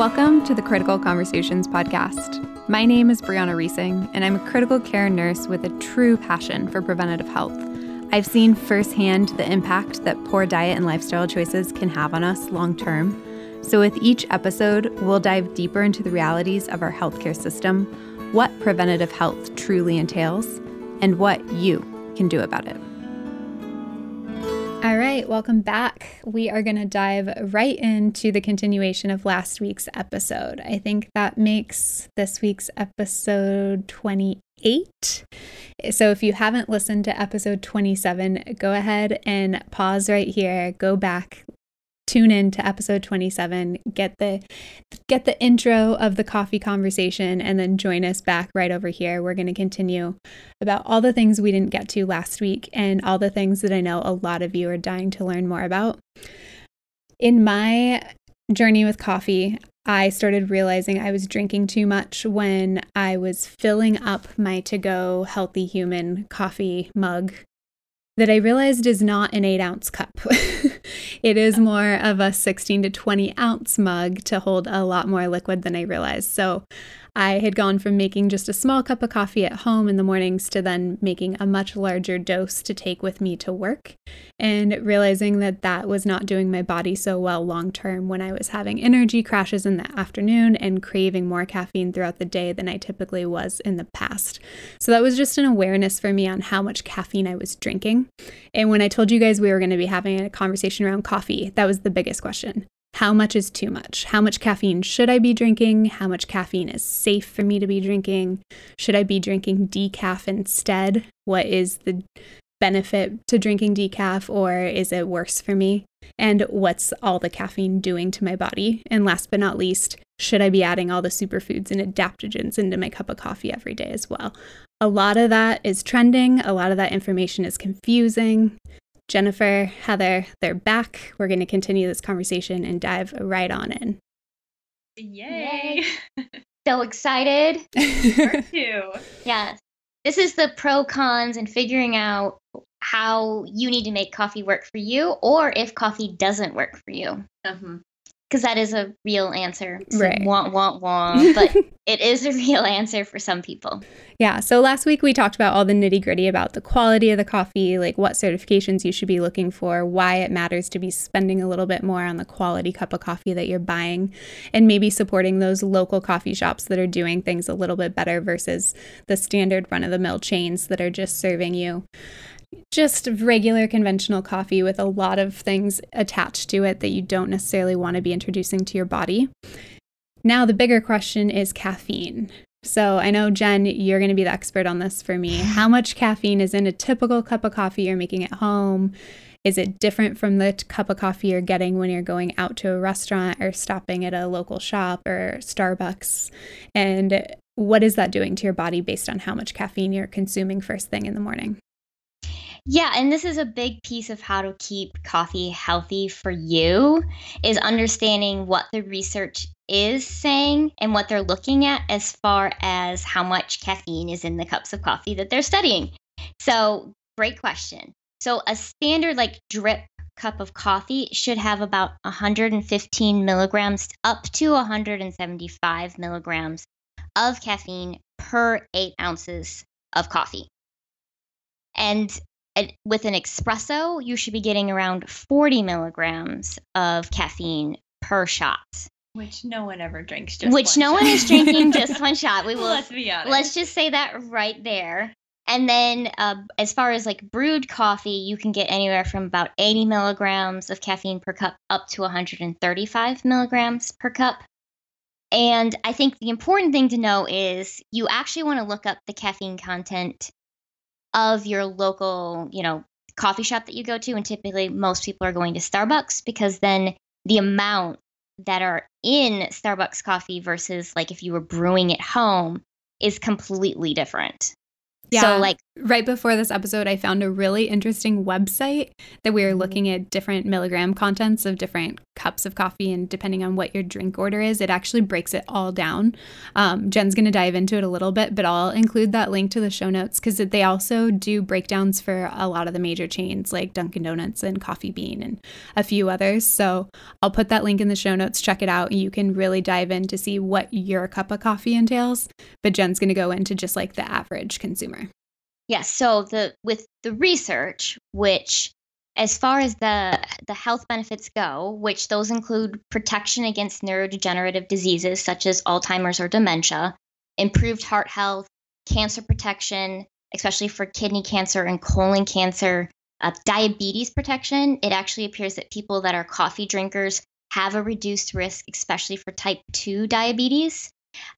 Welcome to the Critical Conversations podcast. My name is Brianna Reesing, and I'm a critical care nurse with a true passion for preventative health. I've seen firsthand the impact that poor diet and lifestyle choices can have on us long term. So, with each episode, we'll dive deeper into the realities of our healthcare system, what preventative health truly entails, and what you can do about it. All right, welcome back. We are going to dive right into the continuation of last week's episode. I think that makes this week's episode 28. So if you haven't listened to episode 27, go ahead and pause right here, go back, tune in to episode 27 get the get the intro of the coffee conversation and then join us back right over here. We're going to continue about all the things we didn't get to last week and all the things that i know a lot of you are dying to learn more about. In my journey with coffee I started realizing I was drinking too much when I was filling up my to go healthy human coffee mug that I realized is not an eight ounce cup. it is more of a 16 to 20 ounce mug to hold a lot more liquid than I realized. So I had gone from making just a small cup of coffee at home in the mornings to then making a much larger dose to take with me to work and realizing that that was not doing my body so well long term when I was having energy crashes in the afternoon and craving more caffeine throughout the day than I typically was in the past. So that was just an awareness for me on how much caffeine I was drinking. And when I told you guys we were going to be having a conversation around coffee, that was the biggest question. How much is too much? How much caffeine should I be drinking? How much caffeine is safe for me to be drinking? Should I be drinking decaf instead? What is the benefit to drinking decaf or is it worse for me? And what's all the caffeine doing to my body? And last but not least, should I be adding all the superfoods and adaptogens into my cup of coffee every day as well? A lot of that is trending, a lot of that information is confusing. Jennifer, Heather, they're back. We're going to continue this conversation and dive right on in. Yay! Yay. so excited. too. Yes. This is the pro cons and figuring out how you need to make coffee work for you or if coffee doesn't work for you. Uh-huh because that is a real answer. So right. Want, want, want. But it is a real answer for some people. Yeah. So last week we talked about all the nitty gritty about the quality of the coffee, like what certifications you should be looking for, why it matters to be spending a little bit more on the quality cup of coffee that you're buying, and maybe supporting those local coffee shops that are doing things a little bit better versus the standard run of the mill chains that are just serving you just regular conventional coffee with a lot of things attached to it that you don't necessarily want to be introducing to your body. Now, the bigger question is caffeine. So, I know, Jen, you're going to be the expert on this for me. How much caffeine is in a typical cup of coffee you're making at home? Is it different from the cup of coffee you're getting when you're going out to a restaurant or stopping at a local shop or Starbucks? And what is that doing to your body based on how much caffeine you're consuming first thing in the morning? Yeah, and this is a big piece of how to keep coffee healthy for you is understanding what the research is saying and what they're looking at as far as how much caffeine is in the cups of coffee that they're studying. So, great question. So, a standard like drip cup of coffee should have about 115 milligrams up to 175 milligrams of caffeine per eight ounces of coffee. And with an espresso, you should be getting around 40 milligrams of caffeine per shot. Which no one ever drinks just Which no shot. one is drinking just one shot. We will let's be honest. Let's just say that right there. And then, uh, as far as like brewed coffee, you can get anywhere from about 80 milligrams of caffeine per cup up to 135 milligrams per cup. And I think the important thing to know is you actually want to look up the caffeine content of your local, you know, coffee shop that you go to. And typically, most people are going to Starbucks because then the amount that are in Starbucks coffee versus like if you were brewing at home is completely different. Yeah. So, like right before this episode, I found a really interesting website that we were Mm-hmm. looking at different milligram contents of different cups of coffee. And depending on what your drink order is, it actually breaks it all down. Um, Jen's going to dive into it a little bit, but I'll include that link to the show notes because they also do breakdowns for a lot of the major chains like Dunkin' Donuts and Coffee Bean and a few others. So I'll put that link in the show notes. Check it out. You can really dive in to see what your cup of coffee entails. But Jen's going to go into just like the average consumer. Yes. so the with the research, which as far as the the health benefits go, which those include protection against neurodegenerative diseases such as Alzheimer's or dementia, improved heart health, cancer protection, especially for kidney cancer and colon cancer, uh, diabetes protection. It actually appears that people that are coffee drinkers have a reduced risk, especially for type 2 diabetes.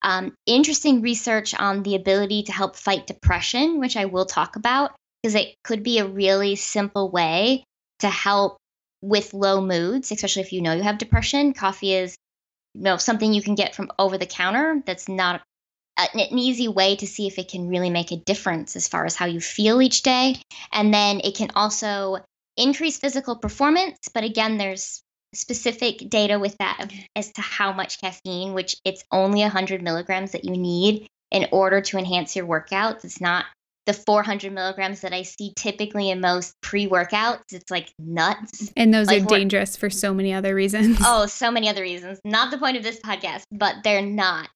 Um, interesting research on the ability to help fight depression, which I will talk about, because it could be a really simple way to help with low moods, especially if you know you have depression. Coffee is, you know, something you can get from over the counter. That's not an easy way to see if it can really make a difference as far as how you feel each day. And then it can also increase physical performance. But again, there's specific data with that as to how much caffeine, which it's only 100 milligrams that you need in order to enhance your workouts. It's not the 400 milligrams that I see typically in most pre workouts. It's like nuts. And those Like are dangerous for so many other reasons. Oh, so many other reasons. Not the point of this podcast, but they're not.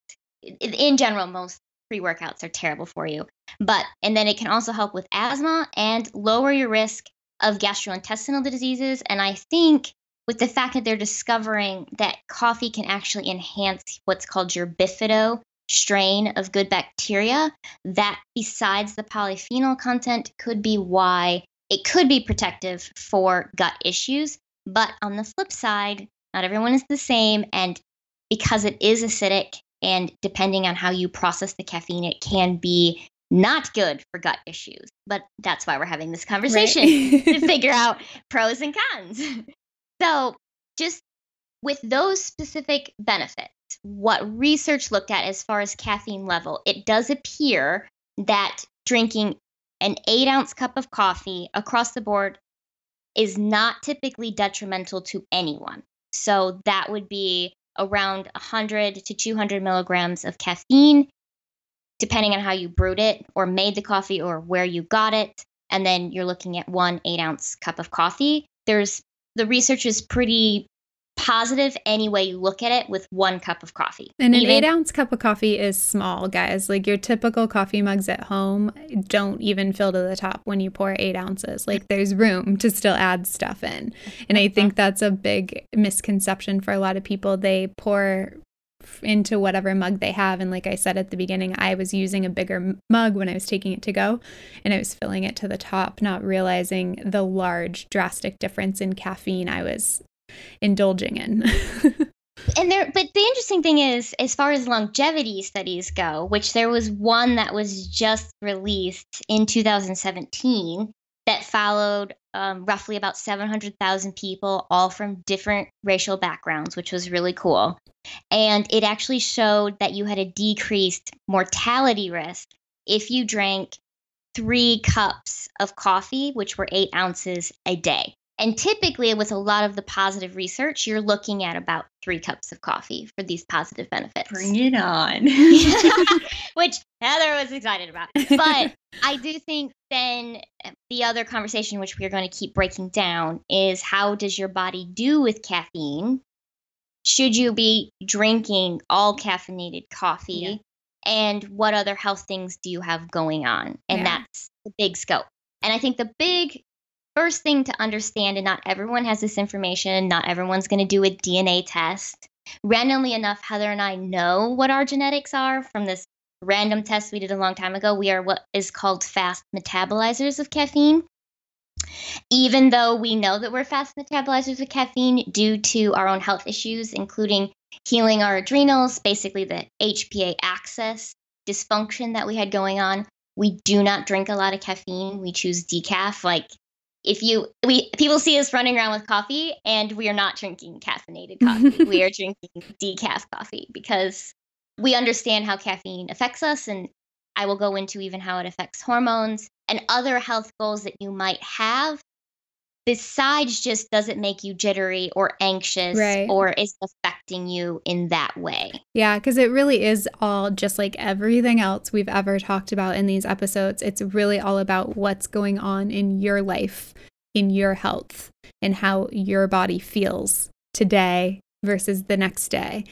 In- In general, most pre workouts are terrible for you. But, and then it can also help with asthma and lower your risk of gastrointestinal diseases. And I think with the fact that they're discovering that coffee can actually enhance what's called your bifido strain of good bacteria, that besides the polyphenol content could be why it could be protective for gut issues. But on the flip side, not everyone is the same. And because it is acidic, and depending on how you process the caffeine, it can be not good for gut issues. But that's why we're having this conversation to figure out pros and cons. So, just with those specific benefits, what research looked at as far as caffeine level, it does appear that drinking an eight ounce cup of coffee across the board is not typically detrimental to anyone. So, that would be around 100 to 200 milligrams of caffeine, depending on how you brewed it or made the coffee or where you got it. And then you're looking at one eight ounce cup of coffee. There's the research is pretty positive any way you look at it with one cup of coffee. And an Even- eight ounce cup of coffee is small, guys. Like your typical coffee mugs at home don't even fill to the top when you pour eight ounces. Like there's room to still add stuff in. And I think that's a big misconception for a lot of people. They pour into whatever mug they have. And like I said at the beginning, I was using a bigger mug when I was taking it to go and I was filling it to the top, not realizing the large, drastic difference in caffeine I was indulging in. and there but the interesting thing is as far as longevity studies go which there was one that was just released in 2017 that followed um, roughly about 700000 people all from different racial backgrounds which was really cool. And it actually showed that you had a decreased mortality risk if you drank three cups of coffee which were eight ounces a day and typically, with a lot of the positive research, you're looking at about three cups of coffee for these positive benefits. Bring it on. Which Heather was excited about. But I do think then the other conversation, which we're going to keep breaking down, is how does your body do with caffeine? Should you be drinking all caffeinated coffee? Yeah. And what other health things do you have going on? And Yeah. that's the big scope. And I think the big first thing to understand, and not everyone has this information, not everyone's going to do a DNA test. Randomly enough, Heather and I know what our genetics are from this random test we did a long time ago. We are what is called fast metabolizers of caffeine. Even though we know that we're fast metabolizers of caffeine due to our own health issues, including healing our adrenals, basically the HPA axis dysfunction that we had going on, we do not drink a lot of caffeine. We choose decaf. Like if you we people see us running around with coffee and we are not drinking caffeinated coffee. we are drinking decaf coffee because we understand how caffeine affects us and I will go into even how it affects hormones and other health goals that you might have besides just does it make you jittery or anxious Right. or is affecting you in that way Yeah, because it really is all just like everything else we've ever talked about in these episodes. It's really all about what's going on in your life, in your health, and how your body feels today versus the next day.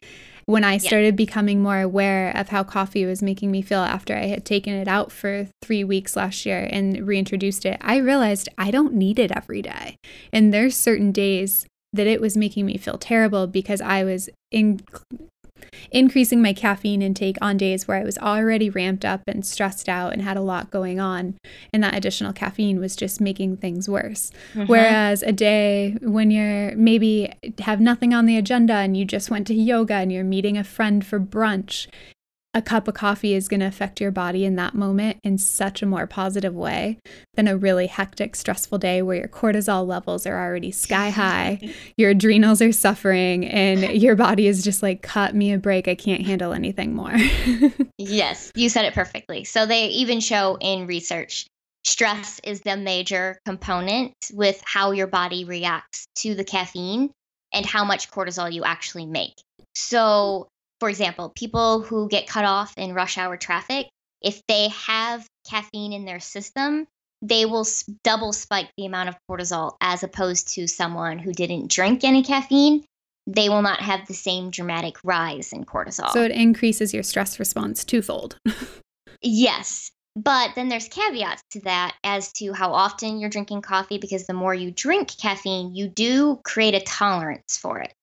When I started becoming more aware of how coffee was making me feel after I had taken it out for three weeks last year and reintroduced it, I realized I don't need it every day. And there's certain days that it was making me feel terrible because I was in increasing my caffeine intake on days where I was already ramped up and stressed out and had a lot going on. And that additional caffeine was just making things worse. Mm-hmm. Whereas a day when you're maybe have nothing on the agenda and you just went to yoga and you're meeting a friend for brunch, a cup of coffee is going to affect your body in that moment in such a more positive way than a really hectic, stressful day where your cortisol levels are already sky high, your adrenals are suffering, and your body is just like, cut me a break. I can't handle anything more. Yes, you said it perfectly. So they even show in research stress is the major component with how your body reacts to the caffeine and how much cortisol you actually make. So, for example, people who get cut off in rush hour traffic, if they have caffeine in their system, they will double spike the amount of cortisol as opposed to someone who didn't drink any caffeine. They will not have the same dramatic rise in cortisol. so it increases your stress response twofold. Yes. But then there's caveats to that as to how often you're drinking coffee because the more you drink caffeine, you do create a tolerance for it.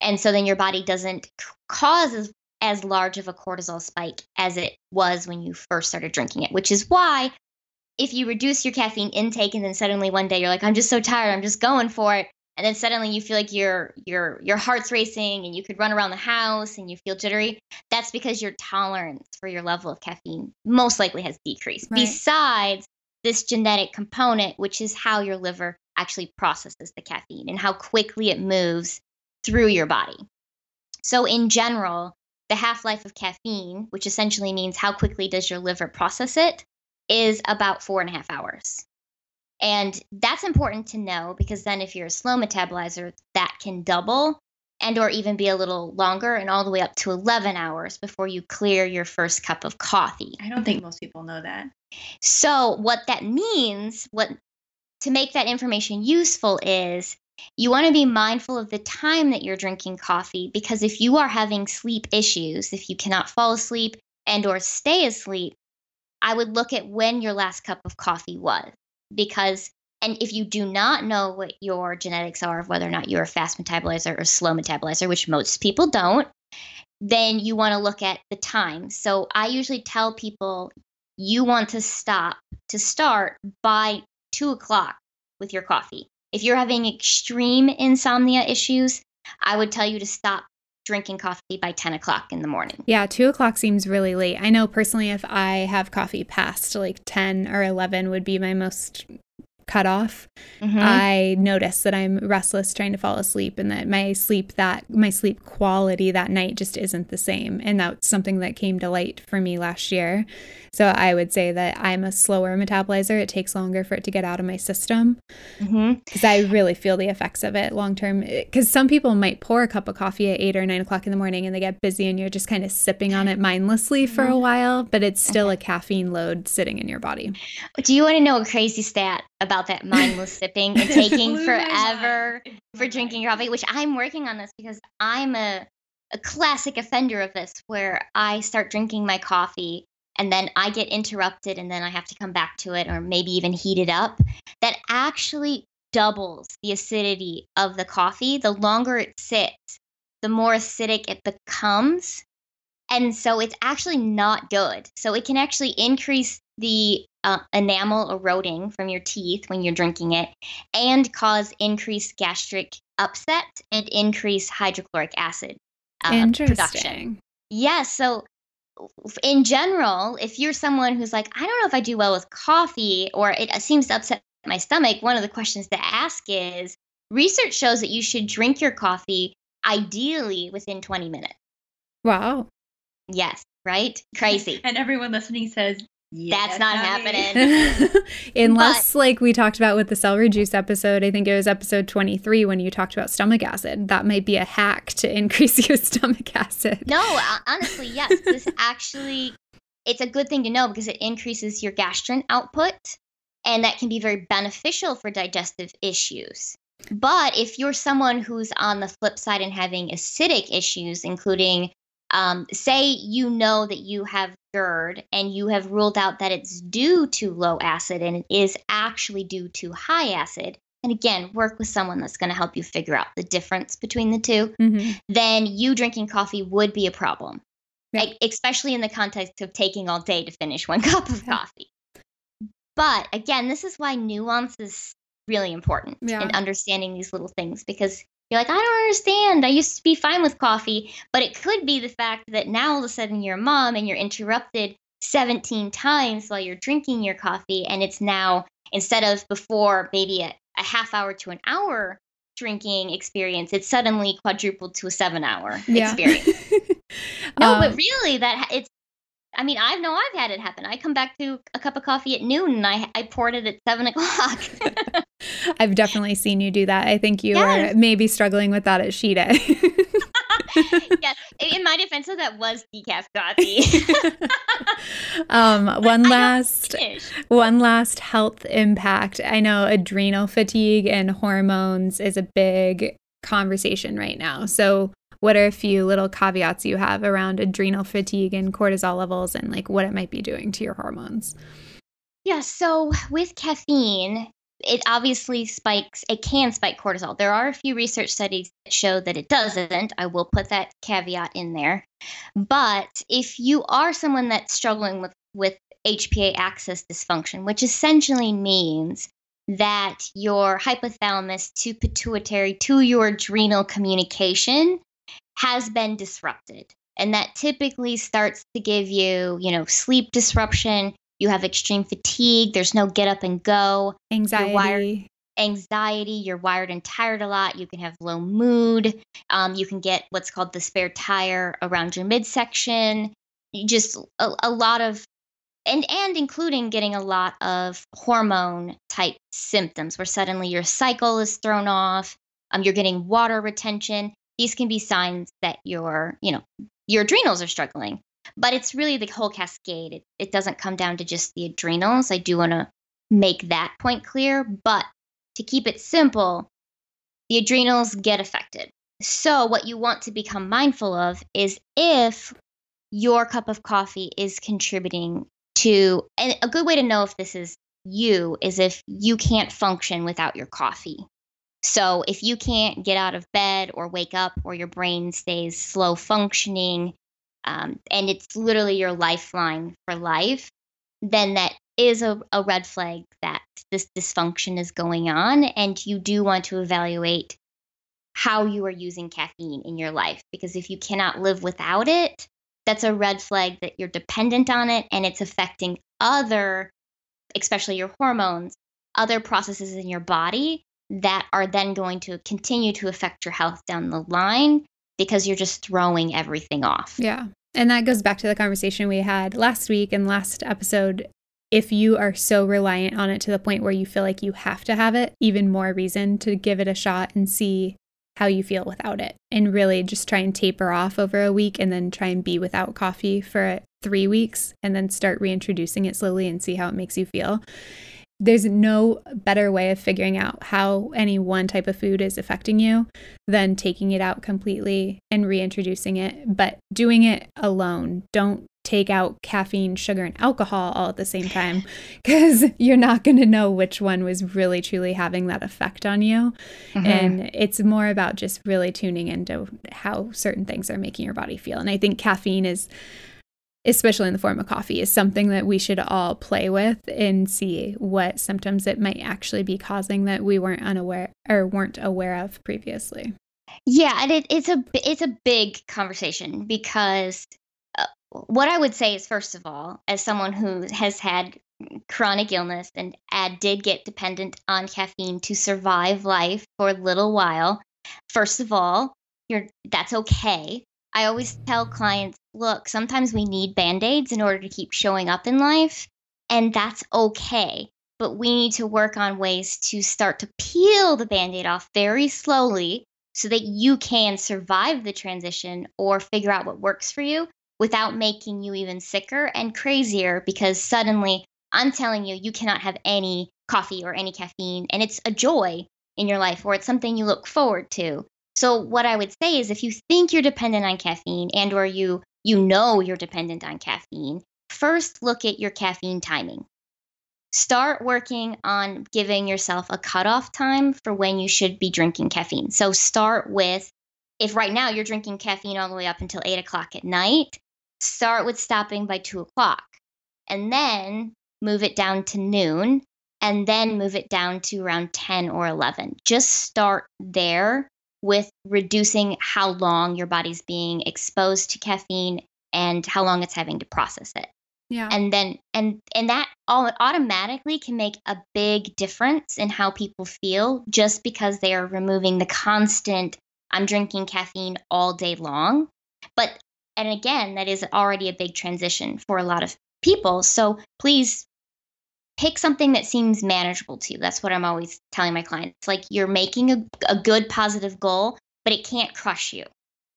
And so then your body doesn't cause as, as large of a cortisol spike as it was when you first started drinking it, which is why if you reduce your caffeine intake and then suddenly one day you're like, I'm just so tired, I'm just going for it. And then suddenly you feel like your your your heart's racing and you could run around the house and you feel jittery that's because your tolerance for your level of caffeine most likely has decreased. Right. Besides this genetic component, which is how your liver actually processes the caffeine and how quickly it moves through your body. So, in general, the half life of caffeine, which essentially means how quickly does your liver process it, is about four and a half hours. And that's important to know because then if you're a slow metabolizer, that can double and or even be a little longer and all the way up to 11 hours before you clear your first cup of coffee. I don't think most people know that. So what that means, what to make that information useful is you want to be mindful of the time that you're drinking coffee because if you are having sleep issues, if you cannot fall asleep and or stay asleep, I would look at when your last cup of coffee was because and if you do not know what your genetics are of whether or not you're a fast metabolizer or slow metabolizer, which most people don't, then you want to look at the time. So I usually tell people you want to stop to start by two o'clock with your coffee. If you're having extreme insomnia issues, I would tell you to stop drinking coffee by 10 o'clock in the morning. Yeah, two o'clock seems really late. I know personally, if I have coffee past like 10 or 11 would be my most cutoff. Mhm. I notice that I'm restless trying to fall asleep and that my sleep that my sleep quality that night just isn't the same. And that's something that came to light for me last year. So I would say that I'm a slower metabolizer. It takes longer for it to get out of my system mm-hmm. because I really feel the effects of it long term. Eh, because some people might pour a cup of coffee at eight or nine o'clock in the morning and they get busy and you're just kind of sipping on it mindlessly for a mm-hmm. while, but it's still a caffeine load sitting in your body. Do you want to know a crazy stat about that mindless sipping and taking forever mind. It blew for drinking mind. coffee? Which I'm working on this because I'm a, a classic offender of this where I start drinking my coffee and then I get interrupted and then I have to come back to it or maybe even heat it up. That actually doubles the acidity of the coffee. The longer it sits, the more acidic it becomes. And so it's actually not good. So it can actually increase the uh, enamel eroding from your teeth when you're drinking it and cause increased gastric upset and increase hydrochloric acid uh, production. Interesting. Yes. so in general, if you're someone who's like, I don't know if I do well with coffee or it seems to upset my stomach, one of the questions to ask is research shows that you should drink your coffee ideally within 20 minutes. Wow. Yes, right? Crazy. And everyone listening says Yeah, that's, not, not happening. Unless, but, like we talked about with the celery juice episode, I think it was episode 23 when you talked about stomach acid. That might be a hack to increase your stomach acid. No, honestly, yes. This actually, it's a good thing to know because it increases your gastrin output, and that can be very beneficial for digestive issues. But if you're someone who's on the flip side and having acidic issues, including um, say you know that you have GERD and you have ruled out that it's due to low acid and it is actually due to high acid, and again, work with someone that's going to help you figure out the difference between the 2 mm-hmm. then you drinking coffee would be a problem, yeah. especially in the context of taking all day to finish one cup of yeah. coffee. But again, this is why nuance is really important yeah. in understanding these little things because you're like, I don't understand. I used to be fine with coffee. But it could be the fact that now all of a sudden you're a mom and you're interrupted 17 times while you're drinking your coffee. And it's now, instead of before maybe a, a half hour to an hour drinking experience, it's suddenly quadrupled to a seven hour yeah. experience. no, um, but really, that it's I mean, I know I've had it happen. I come back to a cup of coffee at noon and I, I poured it at seven o'clock. I've definitely seen you do that. I think you yes. were maybe struggling with that at She Day. yes. In my defense, so that was decaf coffee. um, one last, one last health impact. I know adrenal fatigue and hormones is a big conversation right now. So what are a few little caveats you have around adrenal fatigue and cortisol levels and like what it might be doing to your hormones? Yeah, so with caffeine, it obviously spikes, it can spike cortisol. There are a few research studies that show that it doesn't. I will put that caveat in there. But if you are someone that's struggling with, with HPA axis dysfunction, which essentially means that your hypothalamus to pituitary to your adrenal communication has been disrupted. And that typically starts to give you, you know, sleep disruption. You have extreme fatigue. There's no get up and go. Anxiety. You're wired, anxiety. You're wired and tired a lot. You can have low mood. Um, you can get what's called the spare tire around your midsection. You just a, a lot of and and including getting a lot of hormone type symptoms where suddenly your cycle is thrown off um, you're getting water retention these can be signs that your, you know, your adrenals are struggling. But it's really the whole cascade. It, it doesn't come down to just the adrenals. I do want to make that point clear. But to keep it simple, the adrenals get affected. So, what you want to become mindful of is if your cup of coffee is contributing to, and a good way to know if this is you is if you can't function without your coffee. So if you can't get out of bed or wake up or your brain stays slow functioning, um, and it's literally your lifeline for life, then that is a, a red flag that this dysfunction is going on. And you do want to evaluate how you are using caffeine in your life. Because if you cannot live without it, that's a red flag that you're dependent on it and it's affecting other, especially your hormones, other processes in your body that are then going to continue to affect your health down the line because you're just throwing everything off. Yeah. And that goes back to the conversation we had last week and last episode. If you are so reliant on it to the point where you feel like you have to have it, even more reason to give it a shot and see how you feel without it. And really just try and taper off over a week and then try and be without coffee for three weeks and then start reintroducing it slowly and see how it makes you feel there's no better way of figuring out how any one type of food is affecting you than taking it out completely and reintroducing it, but doing it alone. Don't take out caffeine, sugar, and alcohol all at the same time because you're not going to know which one was really truly having that effect on you. Mm-hmm. And it's more about just really tuning into how certain things are making your body feel. And I think caffeine is especially in the form of coffee, is something that we should all play with and see what symptoms it might actually be causing that we weren't unaware or weren't aware of previously. Yeah, and it, it's a it's a big conversation because uh, what I would say is first of all, as someone who has had chronic illness and did get dependent on caffeine to survive life for a little while, first of all, you're that's okay. I always tell clients, look, sometimes we need band-aids in order to keep showing up in life. And that's okay. But we need to work on ways to start to peel the band aid off very slowly so that you can survive the transition or figure out what works for you without making you even sicker and crazier because suddenly I'm telling you, you cannot have any coffee or any caffeine. And it's a joy in your life or it's something you look forward to. So what I would say is if you think you're dependent on caffeine and or you you know you're dependent on caffeine, first look at your caffeine timing. Start working on giving yourself a cutoff time for when you should be drinking caffeine. So start with if right now you're drinking caffeine all the way up until eight o'clock at night, start with stopping by two o'clock. And then move it down to noon and then move it down to around 10 or 11. Just start there with reducing how long your body's being exposed to caffeine and how long it's having to process it. Yeah. And then and and that all automatically can make a big difference in how people feel just because they are removing the constant I'm drinking caffeine all day long. But and again, that is already a big transition for a lot of people. So please pick something that seems manageable to you. That's what I'm always telling my clients. Like you're making a, a good positive goal, but it can't crush you.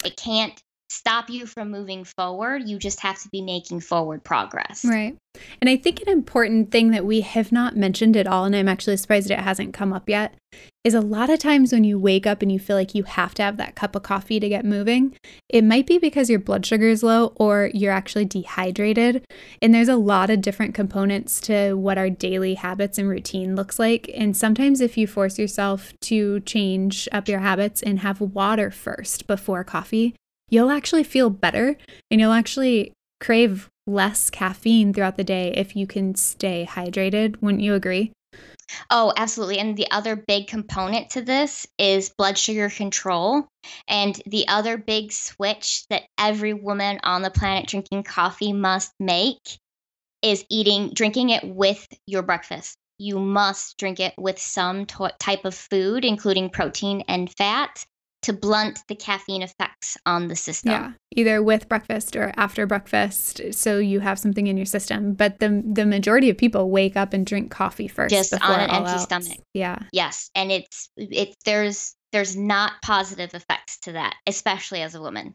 It can't stop you from moving forward. You just have to be making forward progress. Right. And I think an important thing that we have not mentioned at all, and I'm actually surprised it hasn't come up yet, is a lot of times when you wake up and you feel like you have to have that cup of coffee to get moving, it might be because your blood sugar is low or you're actually dehydrated. And there's a lot of different components to what our daily habits and routine looks like. And sometimes if you force yourself to change up your habits and have water first before coffee, you'll actually feel better and you'll actually crave less caffeine throughout the day if you can stay hydrated. Wouldn't you agree? Oh, absolutely. And the other big component to this is blood sugar control. And the other big switch that every woman on the planet drinking coffee must make is eating, drinking it with your breakfast. You must drink it with some t- type of food, including protein and fat to blunt the caffeine effects on the system. Yeah, either with breakfast or after breakfast, so you have something in your system. But the the majority of people wake up and drink coffee first, just on an empty else. stomach. Yeah. Yes, and it's it's there's there's not positive effects to that, especially as a woman,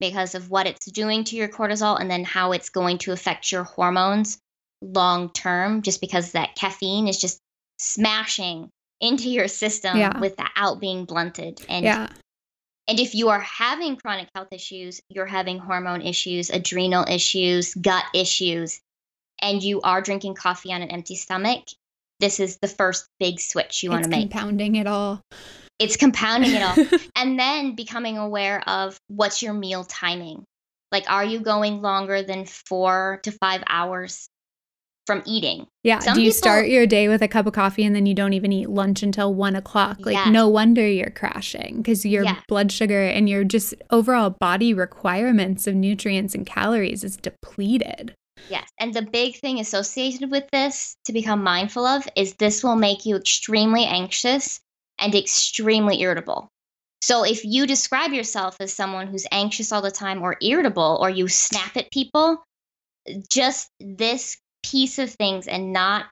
because of what it's doing to your cortisol and then how it's going to affect your hormones long term. Just because that caffeine is just smashing into your system yeah. without being blunted and yeah. And if you are having chronic health issues, you're having hormone issues, adrenal issues, gut issues, and you are drinking coffee on an empty stomach, this is the first big switch you want to make. Compounding it all. It's compounding it all. and then becoming aware of what's your meal timing. Like, are you going longer than four to five hours from eating. Yeah. Some Do you people, start your day with a cup of coffee and then you don't even eat lunch until one o'clock? Like, yes. no wonder you're crashing because your yeah. blood sugar and your just overall body requirements of nutrients and calories is depleted. Yes. And the big thing associated with this to become mindful of is this will make you extremely anxious and extremely irritable. So if you describe yourself as someone who's anxious all the time or irritable or you snap at people, just this piece of things and not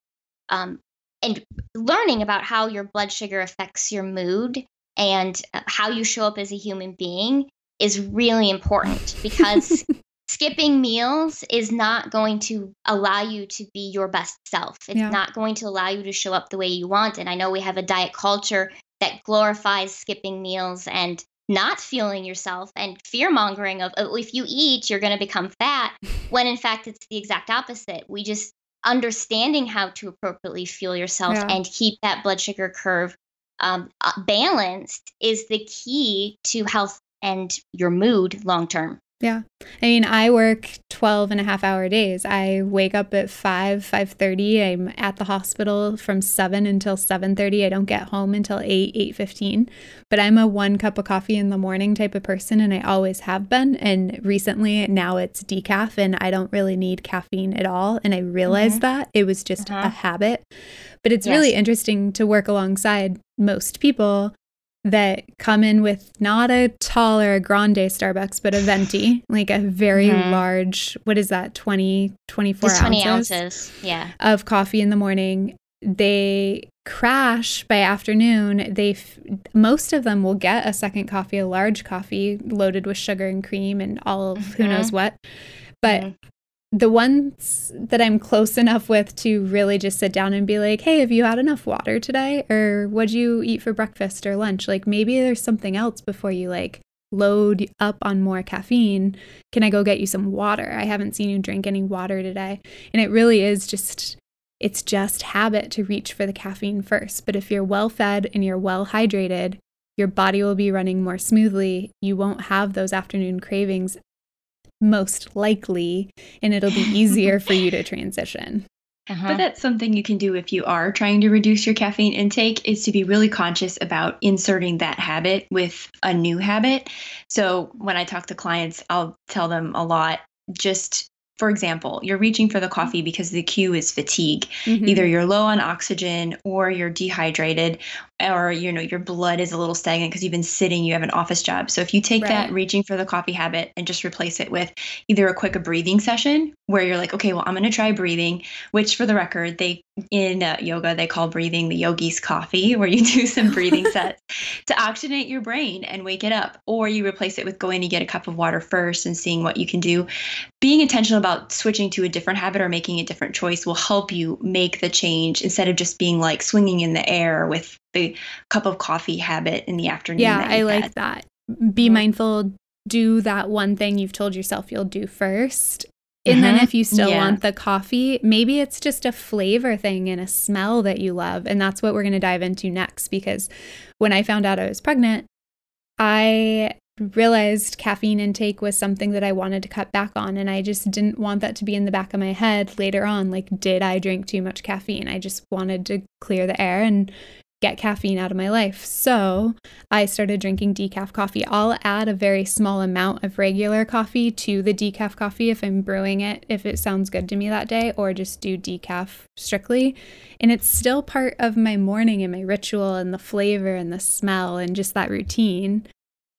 um, and learning about how your blood sugar affects your mood and uh, how you show up as a human being is really important because skipping meals is not going to allow you to be your best self. It's yeah. not going to allow you to show up the way you want. And I know we have a diet culture that glorifies skipping meals and not fueling yourself and fear mongering of oh, if you eat, you're going to become fat, when in fact it's the exact opposite. We just understanding how to appropriately fuel yourself yeah. and keep that blood sugar curve um, uh, balanced is the key to health and your mood long term. Yeah. I mean, I work 12 and a half hour days. I wake up at 5, 5:30. I'm at the hospital from 7 until 7:30. I don't get home until 8, 8:15. But I'm a one cup of coffee in the morning type of person and I always have been. And recently now it's decaf and I don't really need caffeine at all and I realized mm-hmm. that. It was just uh-huh. a habit. But it's yes. really interesting to work alongside most people that come in with not a tall or a grande Starbucks, but a venti, like a very mm-hmm. large, what is that, 20, 24 ounces? 20 ounces, yeah. Of coffee in the morning. They crash by afternoon. They, f- most of them will get a second coffee, a large coffee loaded with sugar and cream and all of mm-hmm. who knows what. But mm-hmm the ones that I'm close enough with to really just sit down and be like, hey, have you had enough water today? Or what'd you eat for breakfast or lunch? Like maybe there's something else before you like load up on more caffeine. Can I go get you some water? I haven't seen you drink any water today. And it really is just, it's just habit to reach for the caffeine first. But if you're well fed and you're well hydrated, your body will be running more smoothly. You won't have those afternoon cravings most likely, and it'll be easier for you to transition. Uh-huh. But that's something you can do if you are trying to reduce your caffeine intake is to be really conscious about inserting that habit with a new habit. So when I talk to clients, I'll tell them a lot just for example, you're reaching for the coffee because the cue is fatigue. Mm-hmm. Either you're low on oxygen or you're dehydrated or you know your blood is a little stagnant because you've been sitting, you have an office job. So if you take right. that reaching for the coffee habit and just replace it with either a quick breathing session where you're like, okay, well, I'm going to try breathing, which for the record, they in uh, yoga they call breathing the yogi's coffee where you do some breathing sets to oxygenate your brain and wake it up or you replace it with going to get a cup of water first and seeing what you can do. Being intentional about switching to a different habit or making a different choice will help you make the change instead of just being like swinging in the air with the cup of coffee habit in the afternoon yeah i like had. that. Be mindful do that one thing you've told yourself you'll do first and then mm-hmm. if you still yeah. want the coffee, maybe it's just a flavor thing and a smell that you love. And that's what we're going to dive into next. Because when I found out I was pregnant, I realized caffeine intake was something that I wanted to cut back on. And I just didn't want that to be in the back of my head later on. Like, did I drink too much caffeine? I just wanted to clear the air and get caffeine out of my life. So I started drinking decaf coffee. I'll add a very small amount of regular coffee to the decaf coffee if I'm brewing it, if it sounds good to me that day, or just do decaf strictly. And it's still part of my morning and my ritual and the flavor and the smell and just that routine.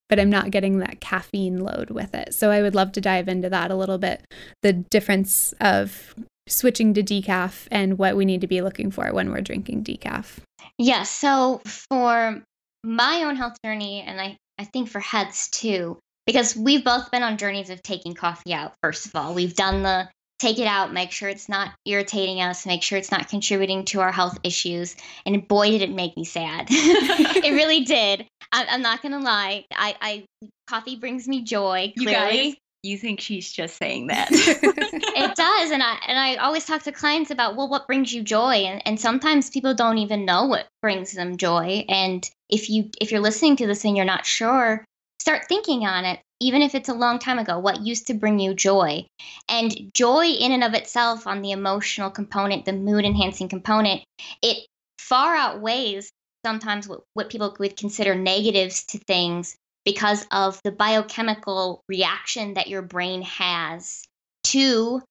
But I'm not getting that caffeine load with it. So I would love to dive into that a little bit the difference of switching to decaf and what we need to be looking for when we're drinking decaf. Yeah. So for my own health journey, and I, I think for Heads too, because we've both been on journeys of taking coffee out, first of all. We've done the take it out, make sure it's not irritating us, make sure it's not contributing to our health issues. And boy, did it make me sad. it really did. I, am not gonna lie. I, I coffee brings me joy. Clearly, you think she's just saying that. it does. And I and I always talk to clients about, well, what brings you joy? And and sometimes people don't even know what brings them joy. And if you if you're listening to this and you're not sure, start thinking on it. Even if it's a long time ago, what used to bring you joy? And joy in and of itself on the emotional component, the mood enhancing component, it far outweighs sometimes what, what people would consider negatives to things because of the biochemical reaction that your brain has to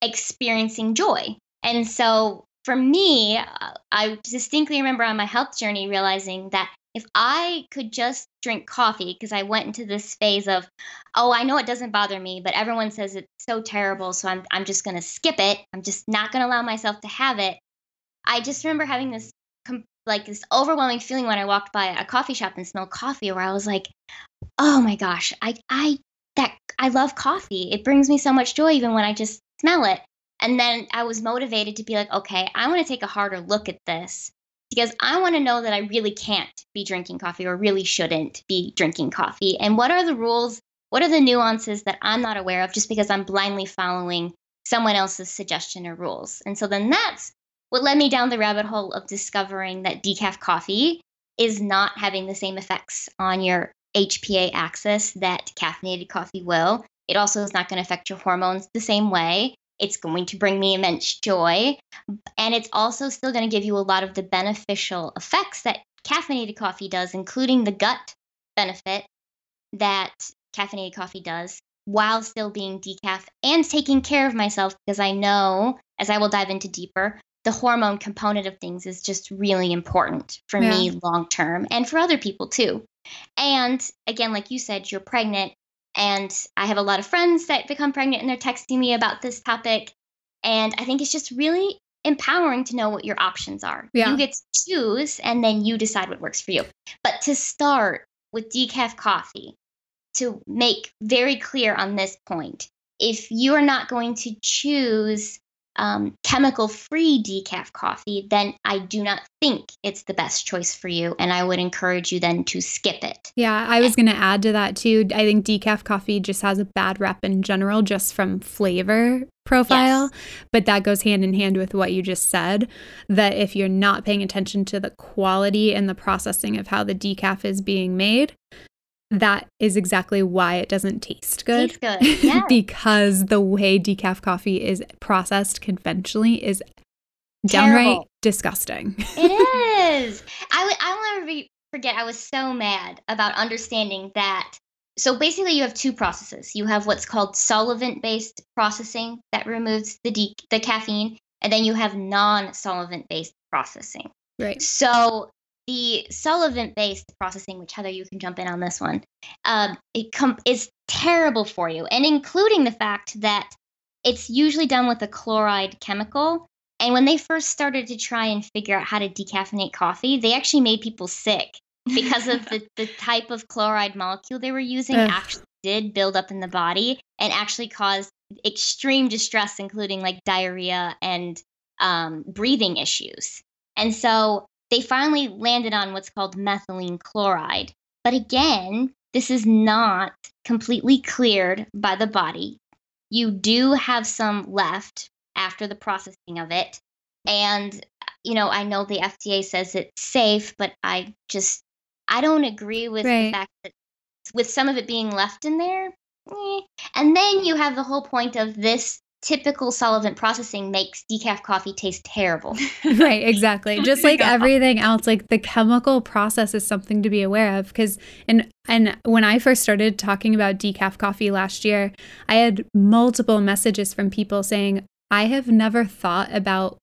experiencing joy. And so for me, uh, I distinctly remember on my health journey realizing that if I could just drink coffee, because I went into this phase of, oh, I know it doesn't bother me, but everyone says it's so terrible, so I'm, I'm just going to skip it. I'm just not going to allow myself to have it. I just remember having this like this overwhelming feeling when I walked by a coffee shop and smelled coffee where I was like, "Oh my gosh, I I that I love coffee. It brings me so much joy even when I just smell it." And then I was motivated to be like, "Okay, I want to take a harder look at this." Because I want to know that I really can't be drinking coffee or really shouldn't be drinking coffee. And what are the rules? What are the nuances that I'm not aware of just because I'm blindly following someone else's suggestion or rules? And so then that's what led me down the rabbit hole of discovering that decaf coffee is not having the same effects on your HPA axis that caffeinated coffee will. It also is not going to affect your hormones the same way. It's going to bring me immense joy. And it's also still going to give you a lot of the beneficial effects that caffeinated coffee does, including the gut benefit that caffeinated coffee does, while still being decaf and taking care of myself because I know, as I will dive into deeper, the hormone component of things is just really important for yeah. me long term and for other people too. And again, like you said, you're pregnant. And I have a lot of friends that become pregnant and they're texting me about this topic. And I think it's just really empowering to know what your options are. Yeah. You get to choose and then you decide what works for you. But to start with decaf coffee, to make very clear on this point, if you are not going to choose um, chemical free decaf coffee, then I do not think it's the best choice for you. And I would encourage you then to skip it. Yeah, I was going to add to that too. I think decaf coffee just has a bad rep in general, just from flavor profile. Yes. But that goes hand in hand with what you just said that if you're not paying attention to the quality and the processing of how the decaf is being made, that is exactly why it doesn't taste good. Tastes good. Yeah. because the way decaf coffee is processed conventionally is downright disgusting. it is. I w- I will never be, forget, I was so mad about understanding that. So basically, you have two processes. You have what's called solvent based processing that removes the, de- the caffeine, and then you have non solvent based processing. Right. So the solvent based processing, which Heather, you can jump in on this one, um, it com- is terrible for you, and including the fact that it's usually done with a chloride chemical. And when they first started to try and figure out how to decaffeinate coffee, they actually made people sick because of the, the type of chloride molecule they were using actually did build up in the body and actually caused extreme distress, including like diarrhea and um, breathing issues. And so they finally landed on what's called methylene chloride. But again, this is not completely cleared by the body. You do have some left after the processing of it. And, you know, I know the FDA says it's safe, but I just, I don't agree with right. the fact that with some of it being left in there. Eh. And then you have the whole point of this typical solvent processing makes decaf coffee taste terrible. right, exactly. Just like everything else, like the chemical process is something to be aware of because and and when I first started talking about decaf coffee last year, I had multiple messages from people saying, I have never thought about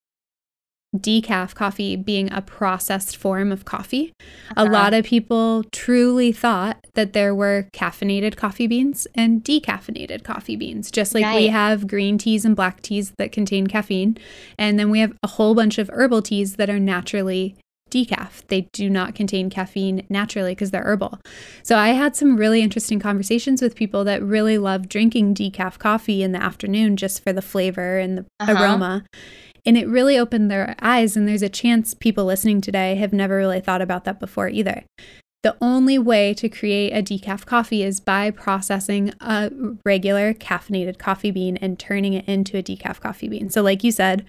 decaf coffee being a processed form of coffee. Uh-huh. A lot of people truly thought that there were caffeinated coffee beans and decaffeinated coffee beans, just like right. we have green teas and black teas that contain caffeine. And then we have a whole bunch of herbal teas that are naturally decaf. They do not contain caffeine naturally because they're herbal. So I had some really interesting conversations with people that really love drinking decaf coffee in the afternoon just for the flavor and the uh-huh. aroma. And it really opened their eyes. And there's a chance people listening today have never really thought about that before either. The only way to create a decaf coffee is by processing a regular caffeinated coffee bean and turning it into a decaf coffee bean. So, like you said,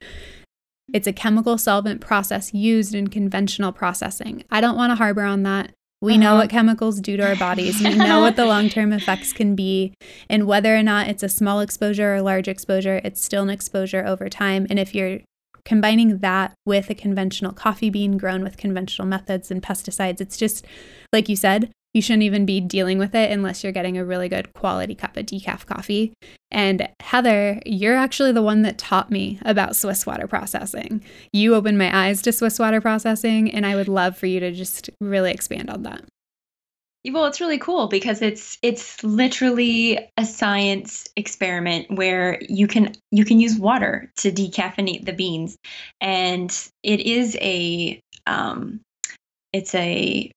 it's a chemical solvent process used in conventional processing. I don't want to harbor on that. We uh-huh. know what chemicals do to our bodies. We know what the long term effects can be. And whether or not it's a small exposure or large exposure, it's still an exposure over time. And if you're combining that with a conventional coffee bean grown with conventional methods and pesticides, it's just, like you said, you shouldn't even be dealing with it unless you're getting a really good quality cup of decaf coffee. And Heather, you're actually the one that taught me about Swiss water processing. You opened my eyes to Swiss water processing, and I would love for you to just really expand on that. Well, it's really cool because it's it's literally a science experiment where you can you can use water to decaffeinate the beans, and it is a um, it's a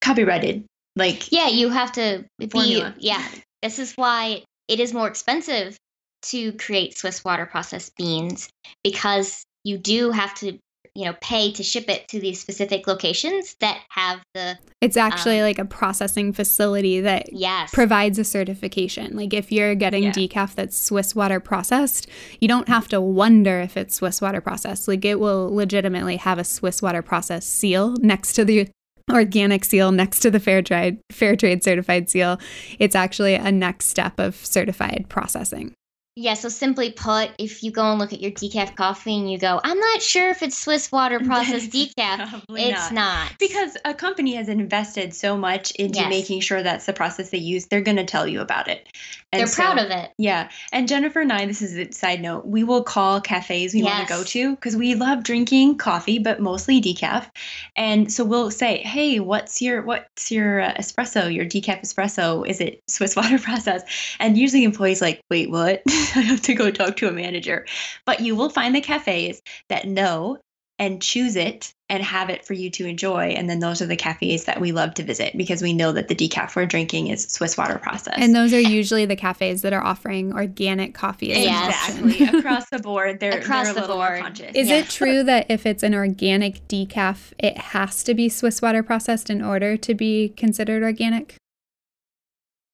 copyrighted like yeah you have to formula. be yeah this is why it is more expensive to create Swiss water processed beans because you do have to you know pay to ship it to these specific locations that have the it's actually um, like a processing facility that yes. provides a certification like if you're getting yeah. decaf that's swiss water processed you don't have to wonder if it's swiss water processed like it will legitimately have a swiss water process seal next to the organic seal next to the fair trade fair trade certified seal it's actually a next step of certified processing Yeah, so simply put, if you go and look at your decaf coffee and you go, I'm not sure if it's Swiss water processed decaf, it's not. not. Because a company has invested so much into yes. making sure that's the process they use, they're going to tell you about it. And They're so, proud of it. Yeah. And Jennifer and I, this is a side note, we will call cafes we yes. want to go to because we love drinking coffee, but mostly decaf. And so we'll say, hey, what's your what's your uh, espresso, your decaf espresso? Is it Swiss water process? And usually employees like, wait, what? I have to go talk to a manager. But you will find the cafes that know and choose it and have it for you to enjoy. And then those are the cafes that we love to visit because we know that the decaf we're drinking is Swiss water process. And those are usually the cafes that are offering organic coffee. Exactly. Across the board. They're, Across they're the board. Is yeah. it true that if it's an organic decaf, it has to be Swiss water processed in order to be considered organic?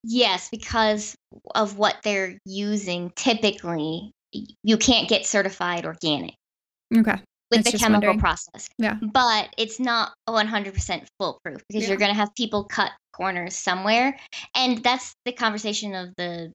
Yes, because of what they're using typically, you can't get certified organic. Okay with the chemical wondering. process. Yeah. But it's not 100% foolproof because yeah. you're going to have people cut corners somewhere. And that's the conversation of the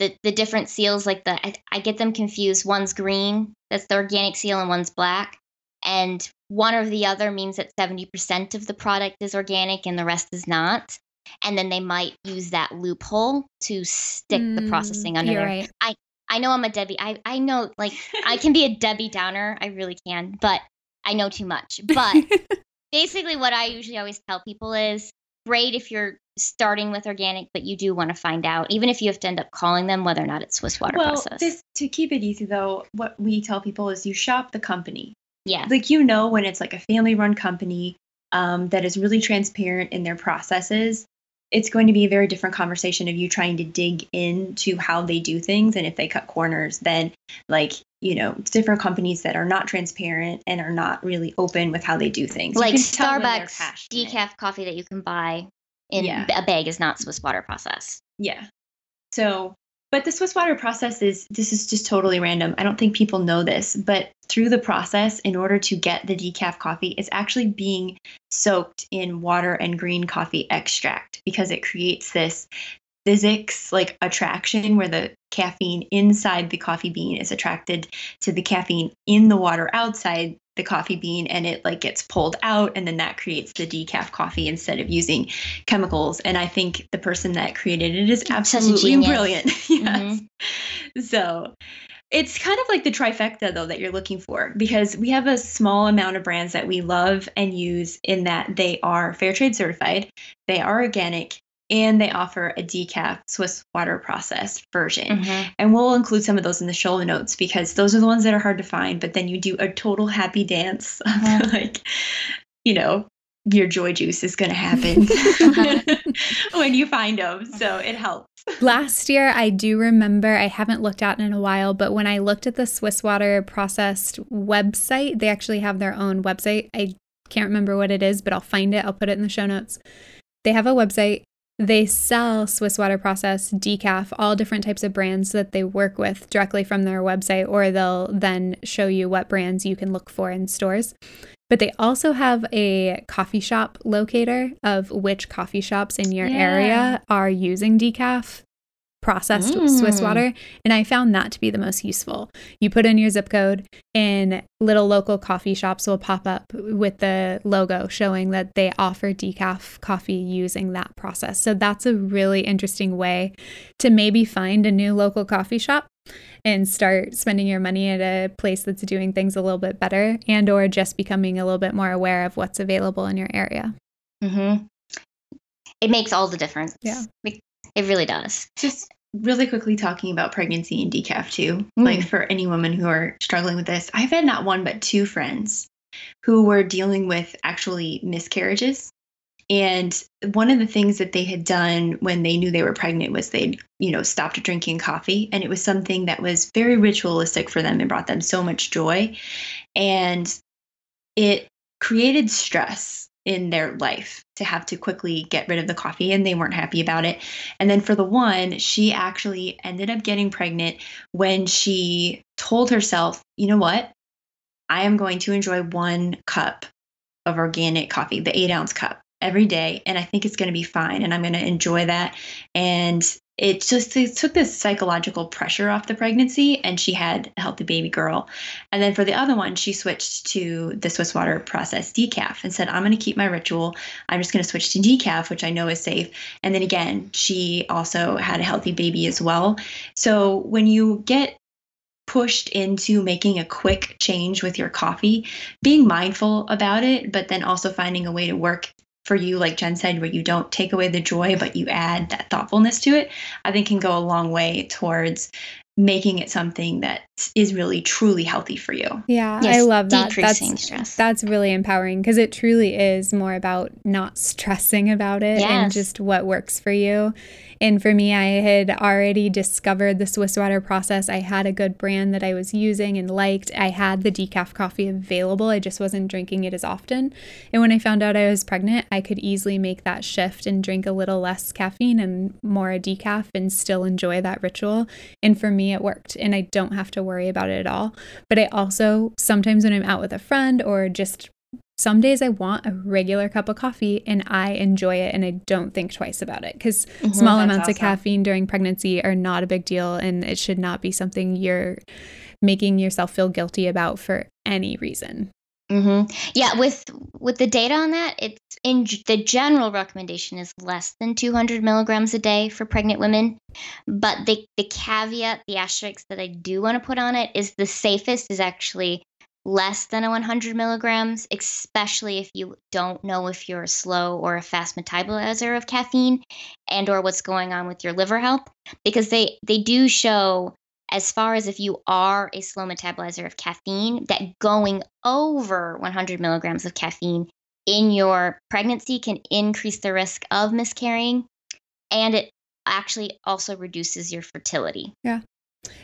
the, the different seals like the I, I get them confused. One's green, that's the organic seal and one's black. And one or the other means that 70% of the product is organic and the rest is not and then they might use that loophole to stick mm, the processing under there. Right. I I know I'm a Debbie. I, I know like I can be a Debbie Downer. I really can, but I know too much. But basically, what I usually always tell people is great if you're starting with organic, but you do want to find out, even if you have to end up calling them, whether or not it's Swiss water well, process. This, to keep it easy, though, what we tell people is you shop the company. Yeah. Like you know when it's like a family run company um, that is really transparent in their processes it's going to be a very different conversation of you trying to dig into how they do things. And if they cut corners then like you know different companies that are not transparent and are not really open with how they do things. Like starbucks decaf coffee that you can buy in yeah. a bag is not swiss water process. Yeah. So but the Swiss water process is this is just totally random. I don't think people know this, but through the process, in order to get the decaf coffee, it's actually being soaked in water and green coffee extract because it creates this physics like attraction where the caffeine inside the coffee bean is attracted to the caffeine in the water outside the coffee bean and it like gets pulled out and then that creates the decaf coffee instead of using chemicals. And i think the person that created it is absolutely brilliant. Yes. Mm-hmm. so it's kind of like the trifecta though that you're looking for because we have a small amount of brands that we love and use in that they are fair trade certified they are organic and they offer a decaf Swiss water processed version. Mm-hmm. And we'll include some of those in the show notes because those are the ones that are hard to find. But then you do a total happy dance, mm-hmm. like, you know, your joy juice is going to happen when you find them. So it helps. Last year, I do remember, I haven't looked at in a while, but when I looked at the Swiss water processed website, they actually have their own website. I can't remember what it is, but I'll find it. I'll put it in the show notes. They have a website they sell Swiss water process, decaf, all different types of brands that they work with directly from their website, or they'll then show you what brands you can look for in stores. But they also have a coffee shop locator of which coffee shops in your yeah. area are using decaf processed mm. Swiss water. And I found that to be the most useful. You put in your zip code, and little local coffee shops will pop up with the logo showing that they offer decaf coffee using that process. So that's a really interesting way to maybe find a new local coffee shop and start spending your money at a place that's doing things a little bit better and or just becoming a little bit more aware of what's available in your area. Mhm. It makes all the difference. Yeah. It really does. Just really quickly talking about pregnancy and decaf too. Mm. Like for any women who are struggling with this, I've had not one but two friends who were dealing with actually miscarriages. And one of the things that they had done when they knew they were pregnant was they'd, you know, stopped drinking coffee. And it was something that was very ritualistic for them and brought them so much joy. And it created stress in their life to have to quickly get rid of the coffee and they weren't happy about it. And then for the one, she actually ended up getting pregnant when she told herself, you know what? I am going to enjoy one cup of organic coffee, the eight ounce cup every day. And I think it's going to be fine. And I'm going to enjoy that. And it just it took this psychological pressure off the pregnancy and she had a healthy baby girl. And then for the other one she switched to the swiss water process decaf and said i'm going to keep my ritual. I'm just going to switch to decaf which i know is safe. And then again she also had a healthy baby as well. So when you get pushed into making a quick change with your coffee, being mindful about it, but then also finding a way to work for you, like Jen said, where you don't take away the joy, but you add that thoughtfulness to it, I think can go a long way towards making it something that is really truly healthy for you. Yeah, yes, I love that. Decreasing that's, stress. That's really empowering because it truly is more about not stressing about it yes. and just what works for you. And for me, I had already discovered the Swiss water process. I had a good brand that I was using and liked. I had the decaf coffee available. I just wasn't drinking it as often. And when I found out I was pregnant, I could easily make that shift and drink a little less caffeine and more a decaf and still enjoy that ritual. And for me, it worked. And I don't have to worry about it at all. But I also, sometimes when I'm out with a friend or just some days I want a regular cup of coffee and I enjoy it and I don't think twice about it because mm-hmm, small amounts awesome. of caffeine during pregnancy are not a big deal and it should not be something you're making yourself feel guilty about for any reason. Mm-hmm. Yeah, with with the data on that, it's in the general recommendation is less than 200 milligrams a day for pregnant women. But the the caveat, the asterisk that I do want to put on it is the safest is actually less than a 100 milligrams, especially if you don't know if you're a slow or a fast metabolizer of caffeine and or what's going on with your liver health because they they do show as far as if you are a slow metabolizer of caffeine that going over 100 milligrams of caffeine in your pregnancy can increase the risk of miscarrying and it actually also reduces your fertility. Yeah.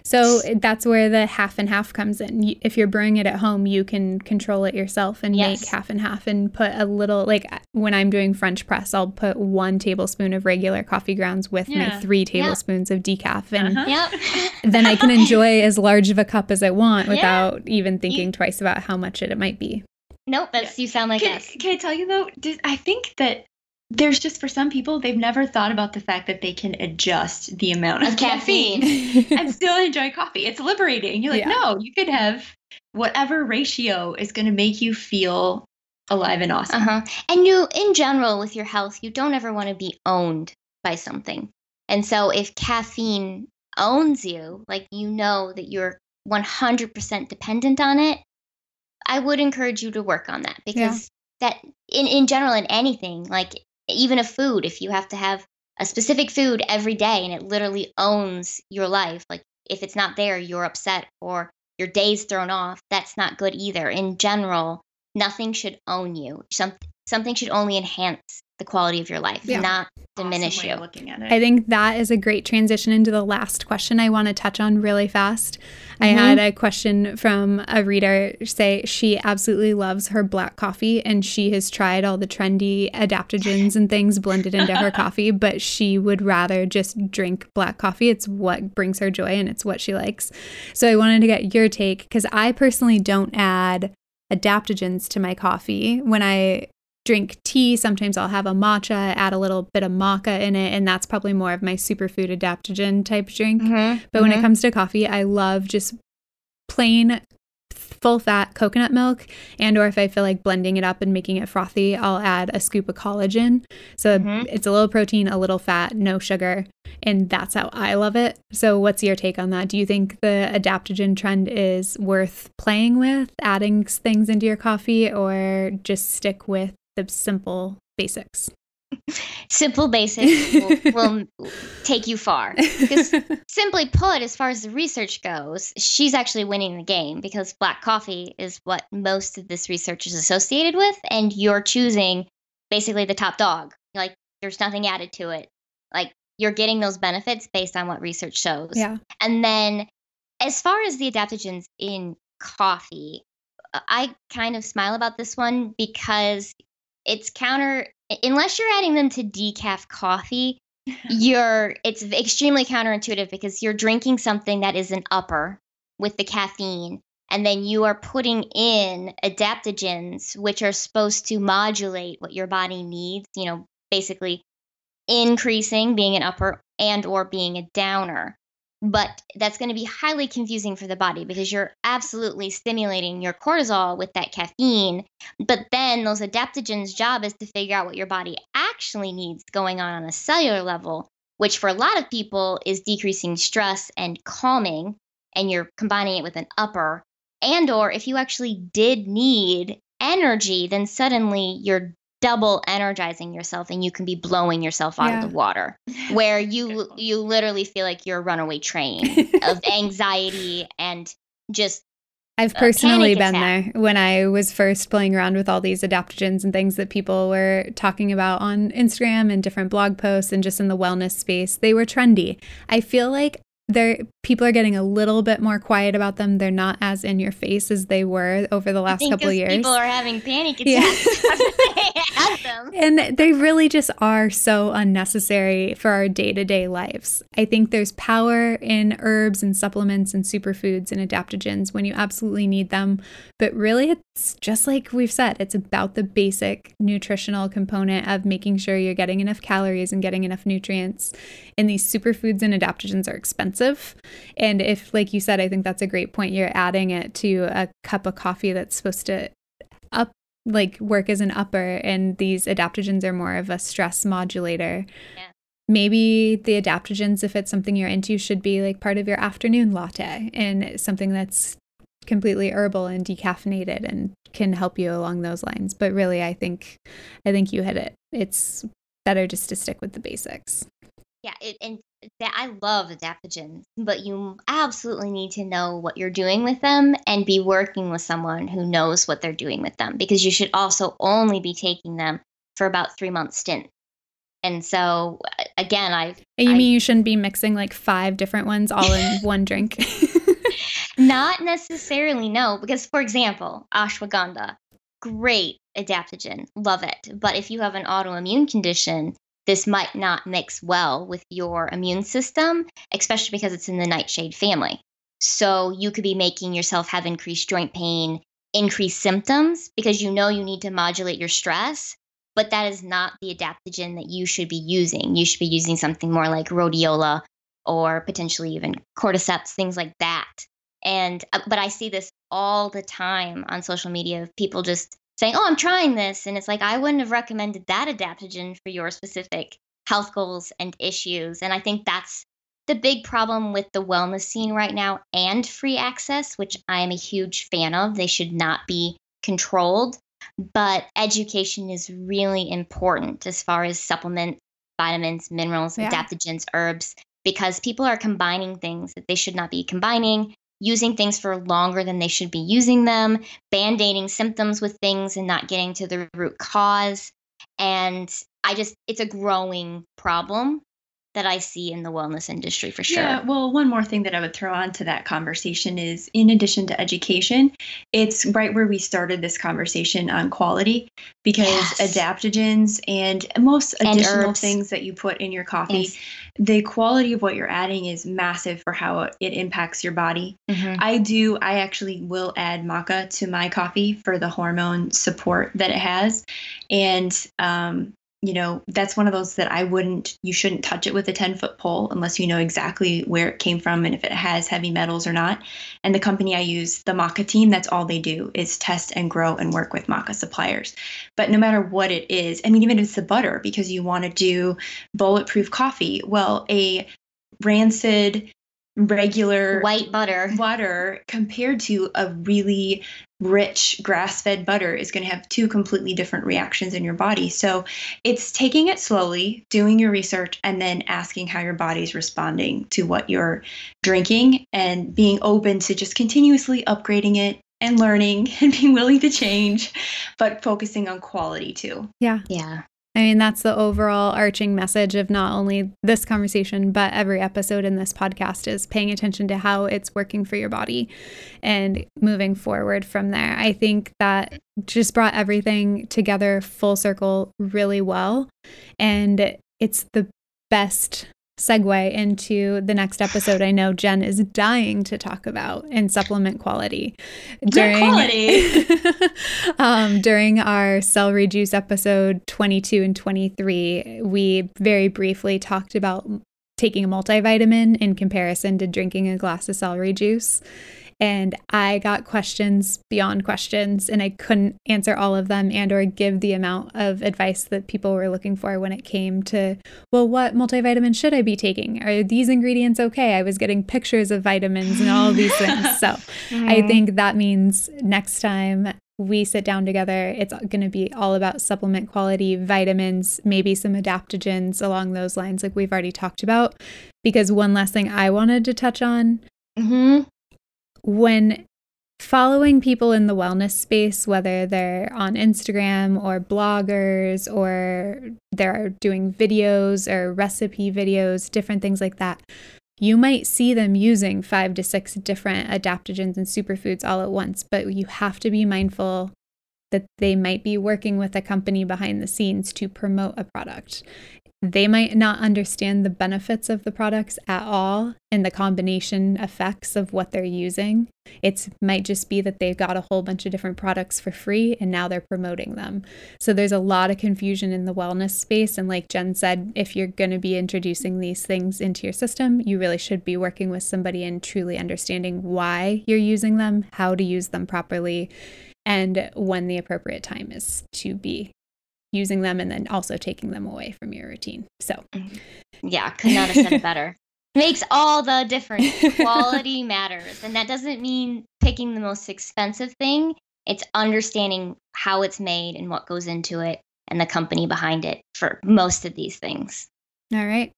So that's where the half and half comes in. If you're brewing it at home, you can control it yourself and yes. make half and half and put a little, like when I'm doing French press, I'll put one tablespoon of regular coffee grounds with yeah. my three tablespoons of decaf. And uh-huh. then I can enjoy as large of a cup as I want without yeah. even thinking you, twice about how much it, it might be. Nope, that's you sound like can, us. Can I tell you though? I think that there's just for some people they've never thought about the fact that they can adjust the amount of, of caffeine, caffeine. and still enjoy coffee. It's liberating. You're like, yeah. no, you could have whatever ratio is going to make you feel alive and awesome. Uh-huh. And you, in general, with your health, you don't ever want to be owned by something. And so if caffeine owns you, like you know that you're 100% dependent on it, I would encourage you to work on that because yeah. that in in general in anything like even a food if you have to have a specific food every day and it literally owns your life like if it's not there you're upset or your day's thrown off that's not good either. In general nothing should own you. Some, something should only enhance the quality of your life, yeah. not diminish awesome you. Looking at it. I think that is a great transition into the last question I want to touch on really fast. Mm-hmm. I had a question from a reader say she absolutely loves her black coffee and she has tried all the trendy adaptogens and things blended into her coffee, but she would rather just drink black coffee. It's what brings her joy and it's what she likes. So I wanted to get your take because I personally don't add adaptogens to my coffee. When I drink tea. Sometimes I'll have a matcha, add a little bit of maca in it, and that's probably more of my superfood adaptogen type drink. Mm-hmm. But mm-hmm. when it mm-hmm. comes to coffee, I love just plain full fat coconut milk and or if I feel like blending it up and making it frothy, I'll add a scoop of collagen. So mm-hmm. it's a little protein, a little fat, no sugar, and that's how I love it. So what's your take on that? Do you think the adaptogen trend is worth playing with, adding things into your coffee or just stick with the simple basics. Simple basics will, will take you far. Because simply put, as far as the research goes, she's actually winning the game because black coffee is what most of this research is associated with, and you're choosing basically the top dog. Like there's nothing added to it. Like you're getting those benefits based on what research shows. Yeah. And then as far as the adaptogens in coffee, I kind of smile about this one because it's counter unless you're adding them to decaf coffee you're it's extremely counterintuitive because you're drinking something that is an upper with the caffeine and then you are putting in adaptogens which are supposed to modulate what your body needs you know basically increasing, being an upper and or being a downer. But that's going to be highly confusing for the body because you're absolutely stimulating your cortisol with that caffeine. But then those adaptogens' job is to figure out what your body actually needs going on on a cellular level, which for a lot of people is decreasing stress and calming, and you're combining it with an upper. And or if you actually did need energy, then suddenly you're double energizing yourself and you can be blowing yourself out yeah. of the water where you you literally feel like you're a runaway train of anxiety and just I've personally been there when I was first playing around with all these adaptogens and things that people were talking about on Instagram and different blog posts and just in the wellness space. They were trendy. I feel like they're people are getting a little bit more quiet about them. They're not as in your face as they were over the last couple years. People are having panic attacks. Yeah. and they really just are so unnecessary for our day-to-day lives. I think there's power in herbs and supplements and superfoods and adaptogens when you absolutely need them, but really it's just like we've said, it's about the basic nutritional component of making sure you're getting enough calories and getting enough nutrients. And these superfoods and adaptogens are expensive expensive. And if, like you said, I think that's a great point, you're adding it to a cup of coffee that's supposed to up like work as an upper and these adaptogens are more of a stress modulator. Yeah. Maybe the adaptogens, if it's something you're into, should be like part of your afternoon latte and something that's completely herbal and decaffeinated and can help you along those lines. But really I think I think you hit it. It's better just to stick with the basics. Yeah, it, and that I love adaptogens, but you absolutely need to know what you're doing with them and be working with someone who knows what they're doing with them because you should also only be taking them for about three month stint. And so again, I You I, mean you shouldn't be mixing like five different ones all in one drink? Not necessarily, no, because for example, ashwagandha, great adaptogen, love it. But if you have an autoimmune condition, this might not mix well with your immune system, especially because it's in the nightshade family. So you could be making yourself have increased joint pain, increased symptoms because you know you need to modulate your stress, but that is not the adaptogen that you should be using. You should be using something more like rhodiola or potentially even cordyceps, things like that. And uh, but I see this all the time on social media of people just saying, "Oh, I'm trying this," and it's like I wouldn't have recommended that adaptogen for your specific health goals and issues. And I think that's the big problem with the wellness scene right now and free access, which I am a huge fan of. They should not be controlled, but education is really important as far as supplements, vitamins, minerals, yeah. adaptogens, herbs, because people are combining things that they should not be combining using things for longer than they should be using them, band aiding symptoms with things and not getting to the root cause. And I just, it's a growing problem that I see in the wellness industry for sure. Yeah, well, one more thing that I would throw onto that conversation is in addition to education, it's right where we started this conversation on quality because yes. adaptogens and most additional things that you put in your coffee, yes. The quality of what you're adding is massive for how it impacts your body. Mm-hmm. I do, I actually will add maca to my coffee for the hormone support that it has. And um, you know, that's one of those that I wouldn't, you shouldn't touch it with a 10 foot pole unless you know exactly where it came from and if it has heavy metals or not. And the company I use, the Maca team, that's all they do is test and grow and work with Maca suppliers. But no matter what it is, I mean, even if it's the butter, because you want to do bulletproof coffee, well, a rancid regular white butter. butter compared to a really rich grass-fed butter is going to have two completely different reactions in your body. So it's taking it slowly doing your research and then asking how your body's responding to what you're drinking and being open to just continuously upgrading it and learning and being willing to change but focusing on quality too. Yeah. Yeah I mean, that's the overall arching message of not only this conversation, but every episode in this podcast is paying attention to how it's working for your body and moving forward from there. I think that just brought everything together full circle really well. And it's the best segue into the next episode I know Jen is dying to talk about in supplement quality. During, quality. um, during our celery juice episode 22 and 23, we very briefly talked about taking a multivitamin in comparison to drinking a glass of celery juice and I got questions beyond questions and I couldn't answer all of them and or give the amount of advice that people were looking for when it came to well what multivitamin should I be taking? Are these ingredients okay? I was getting pictures of vitamins and all these things. So mm-hmm. I think that means next time we sit down together it's going to be all about supplement quality vitamins maybe some adaptogens along those lines like we've already talked about because one last thing I wanted to touch on Mm-hmm when following people in the wellness space, whether they're on Instagram or bloggers or they're doing videos or recipe videos, different things like that, you might see them using five to six different adaptogens and superfoods all at once, but you have to be mindful that they might be working with a company behind the scenes to promote a product they might not understand the benefits of the products at all and the combination effects of what they're using. It might just be that they've got a whole bunch of different products for free and now they're promoting them. So there's a lot of confusion in the wellness space. And like Jen said, if you're going to be introducing these things into your system, you really should be working with somebody and truly understanding why you're using them, how to use them properly, and when the appropriate time is to be using them and then also taking them away from your routine. So, mm-hmm. yeah, could not have said it better. Makes all the difference. Quality matters. And that doesn't mean picking the most expensive thing, it's understanding how it's made and what goes into it and the company behind it for most of these things. All right.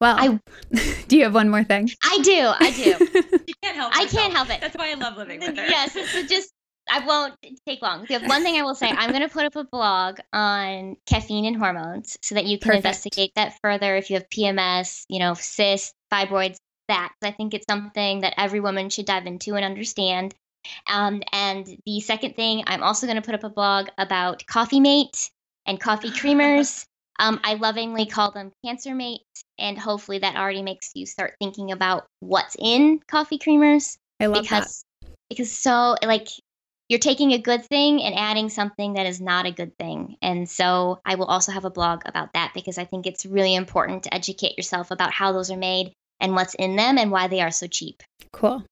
Well, I, do you have one more thing? I do. I do. you can't help. I can't help it. That's why I love living with her. Yes, it's just I won't take long. The one thing I will say, I'm going to put up a blog on caffeine and hormones so that you can Perfect. investigate that further if you have PMS, you know, cysts, fibroids, that. I think it's something that every woman should dive into and understand. Um, and the second thing, I'm also going to put up a blog about Coffee Mate and coffee creamers. Um, I lovingly call them Cancer Mate, and hopefully that already makes you start thinking about what's in coffee creamers. I love because, that. Because so, like, you're taking a good thing and adding something that is not a good thing. And so I will also have a blog about that because I think it's really important to educate yourself about how those are made and what's in them and why they are so cheap. Cool.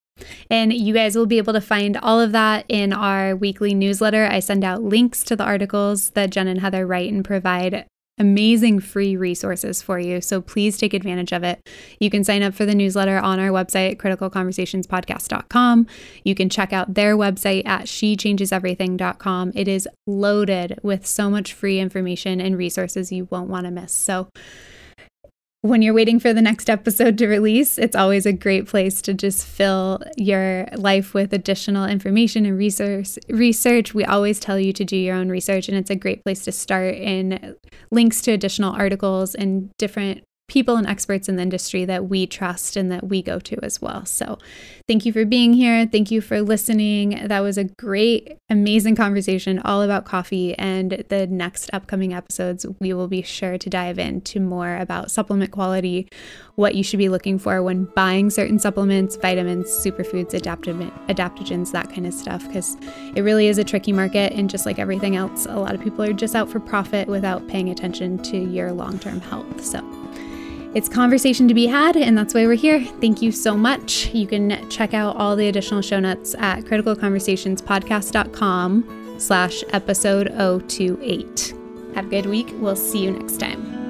And you guys will be able to find all of that in our weekly newsletter. I send out links to the articles that Jen and Heather write and provide amazing free resources for you. So please take advantage of it. You can sign up for the newsletter on our website, criticalconversationspodcast.com. You can check out their website at shechangeseverything.com. It is loaded with so much free information and resources you won't want to miss. So when you're waiting for the next episode to release, it's always a great place to just fill your life with additional information and research. Research. We always tell you to do your own research, and it's a great place to start in links to additional articles and different people and experts in the industry that we trust and that we go to as well. So, thank you for being here. Thank you for listening. That was a great, amazing conversation all about coffee. And the next upcoming episodes, we will be sure to dive into more about supplement quality, what you should be looking for when buying certain supplements, vitamins, superfoods, adaptogens, that kind of stuff, because it really is a tricky market. And just like everything else, a lot of people are just out for profit without paying attention to your long term health. So, it's conversation to be had, and that's why we're here. Thank you so much. You can check out all the additional show notes at criticalconversationspodcast.com slash episode 028. Have a good week. We'll see you next time.